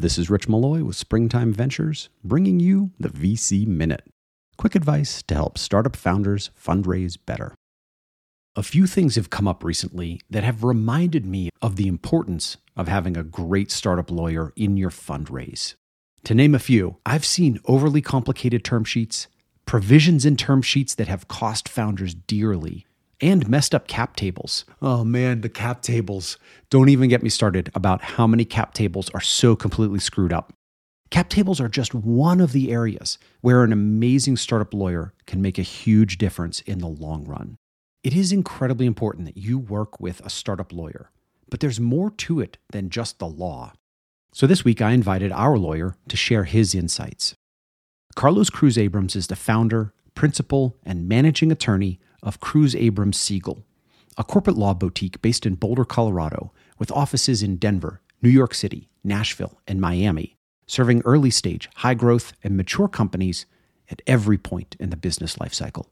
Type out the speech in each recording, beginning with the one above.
This is Rich Malloy with Springtime Ventures, bringing you the VC Minute. Quick advice to help startup founders fundraise better. A few things have come up recently that have reminded me of the importance of having a great startup lawyer in your fundraise. To name a few, I've seen overly complicated term sheets, provisions in term sheets that have cost founders dearly, and messed up cap tables. Oh man, the cap tables. Don't even get me started about how many cap tables are so completely screwed up. Cap tables are just one of the areas where an amazing startup lawyer can make a huge difference in the long run. It is incredibly important that you work with a startup lawyer, but there's more to it than just the law. So this week, I invited our lawyer to share his insights. Carlos Cruz Abrams is the founder, principal, and managing attorney of Cruz Abrams Seigel, a corporate law boutique based in Boulder, Colorado, with offices in Denver, New York City, Nashville, and Miami, serving early stage, high growth, and mature companies at every point in the business lifecycle.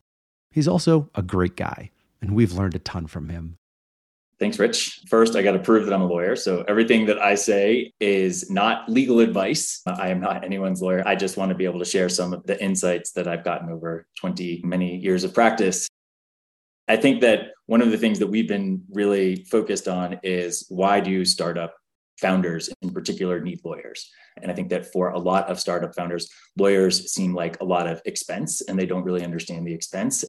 He's also a great guy, and we've learned a ton from him. Thanks, Rich. First, I got to prove that I'm a lawyer. So everything that I say is not legal advice. I am not anyone's lawyer. I just want to be able to share some of the insights that I've gotten over 20 many years of practice I think that one of the things that we've been really focused on is why do startup founders in particular need lawyers? And I think that for a lot of startup founders, lawyers seem like a lot of expense and they don't really understand the expense.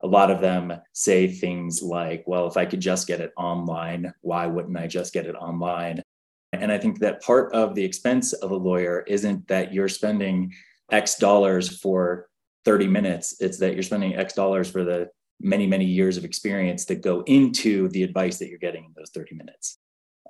A lot of them say things like, well, if I could just get it online, why wouldn't I just get it online? And I think that part of the expense of a lawyer isn't that you're spending X dollars for 30 minutes, it's that you're spending X dollars for the many, many years of experience that go into the advice that you're getting in those 30 minutes.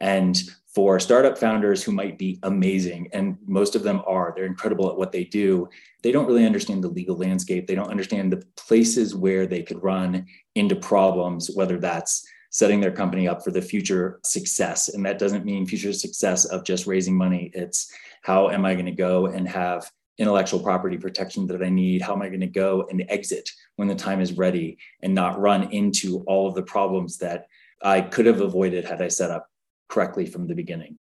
And for startup founders who might be amazing, and most of them are, they're incredible at what they do, they don't really understand the legal landscape. They don't understand the places where they could run into problems, whether that's setting their company up for the future success. And that doesn't mean future success of just raising money. It's how am I going to go and have intellectual property protection that I need? How am I going to go and exit when the time is ready and not run into all of the problems that I could have avoided had I set up correctly from the beginning?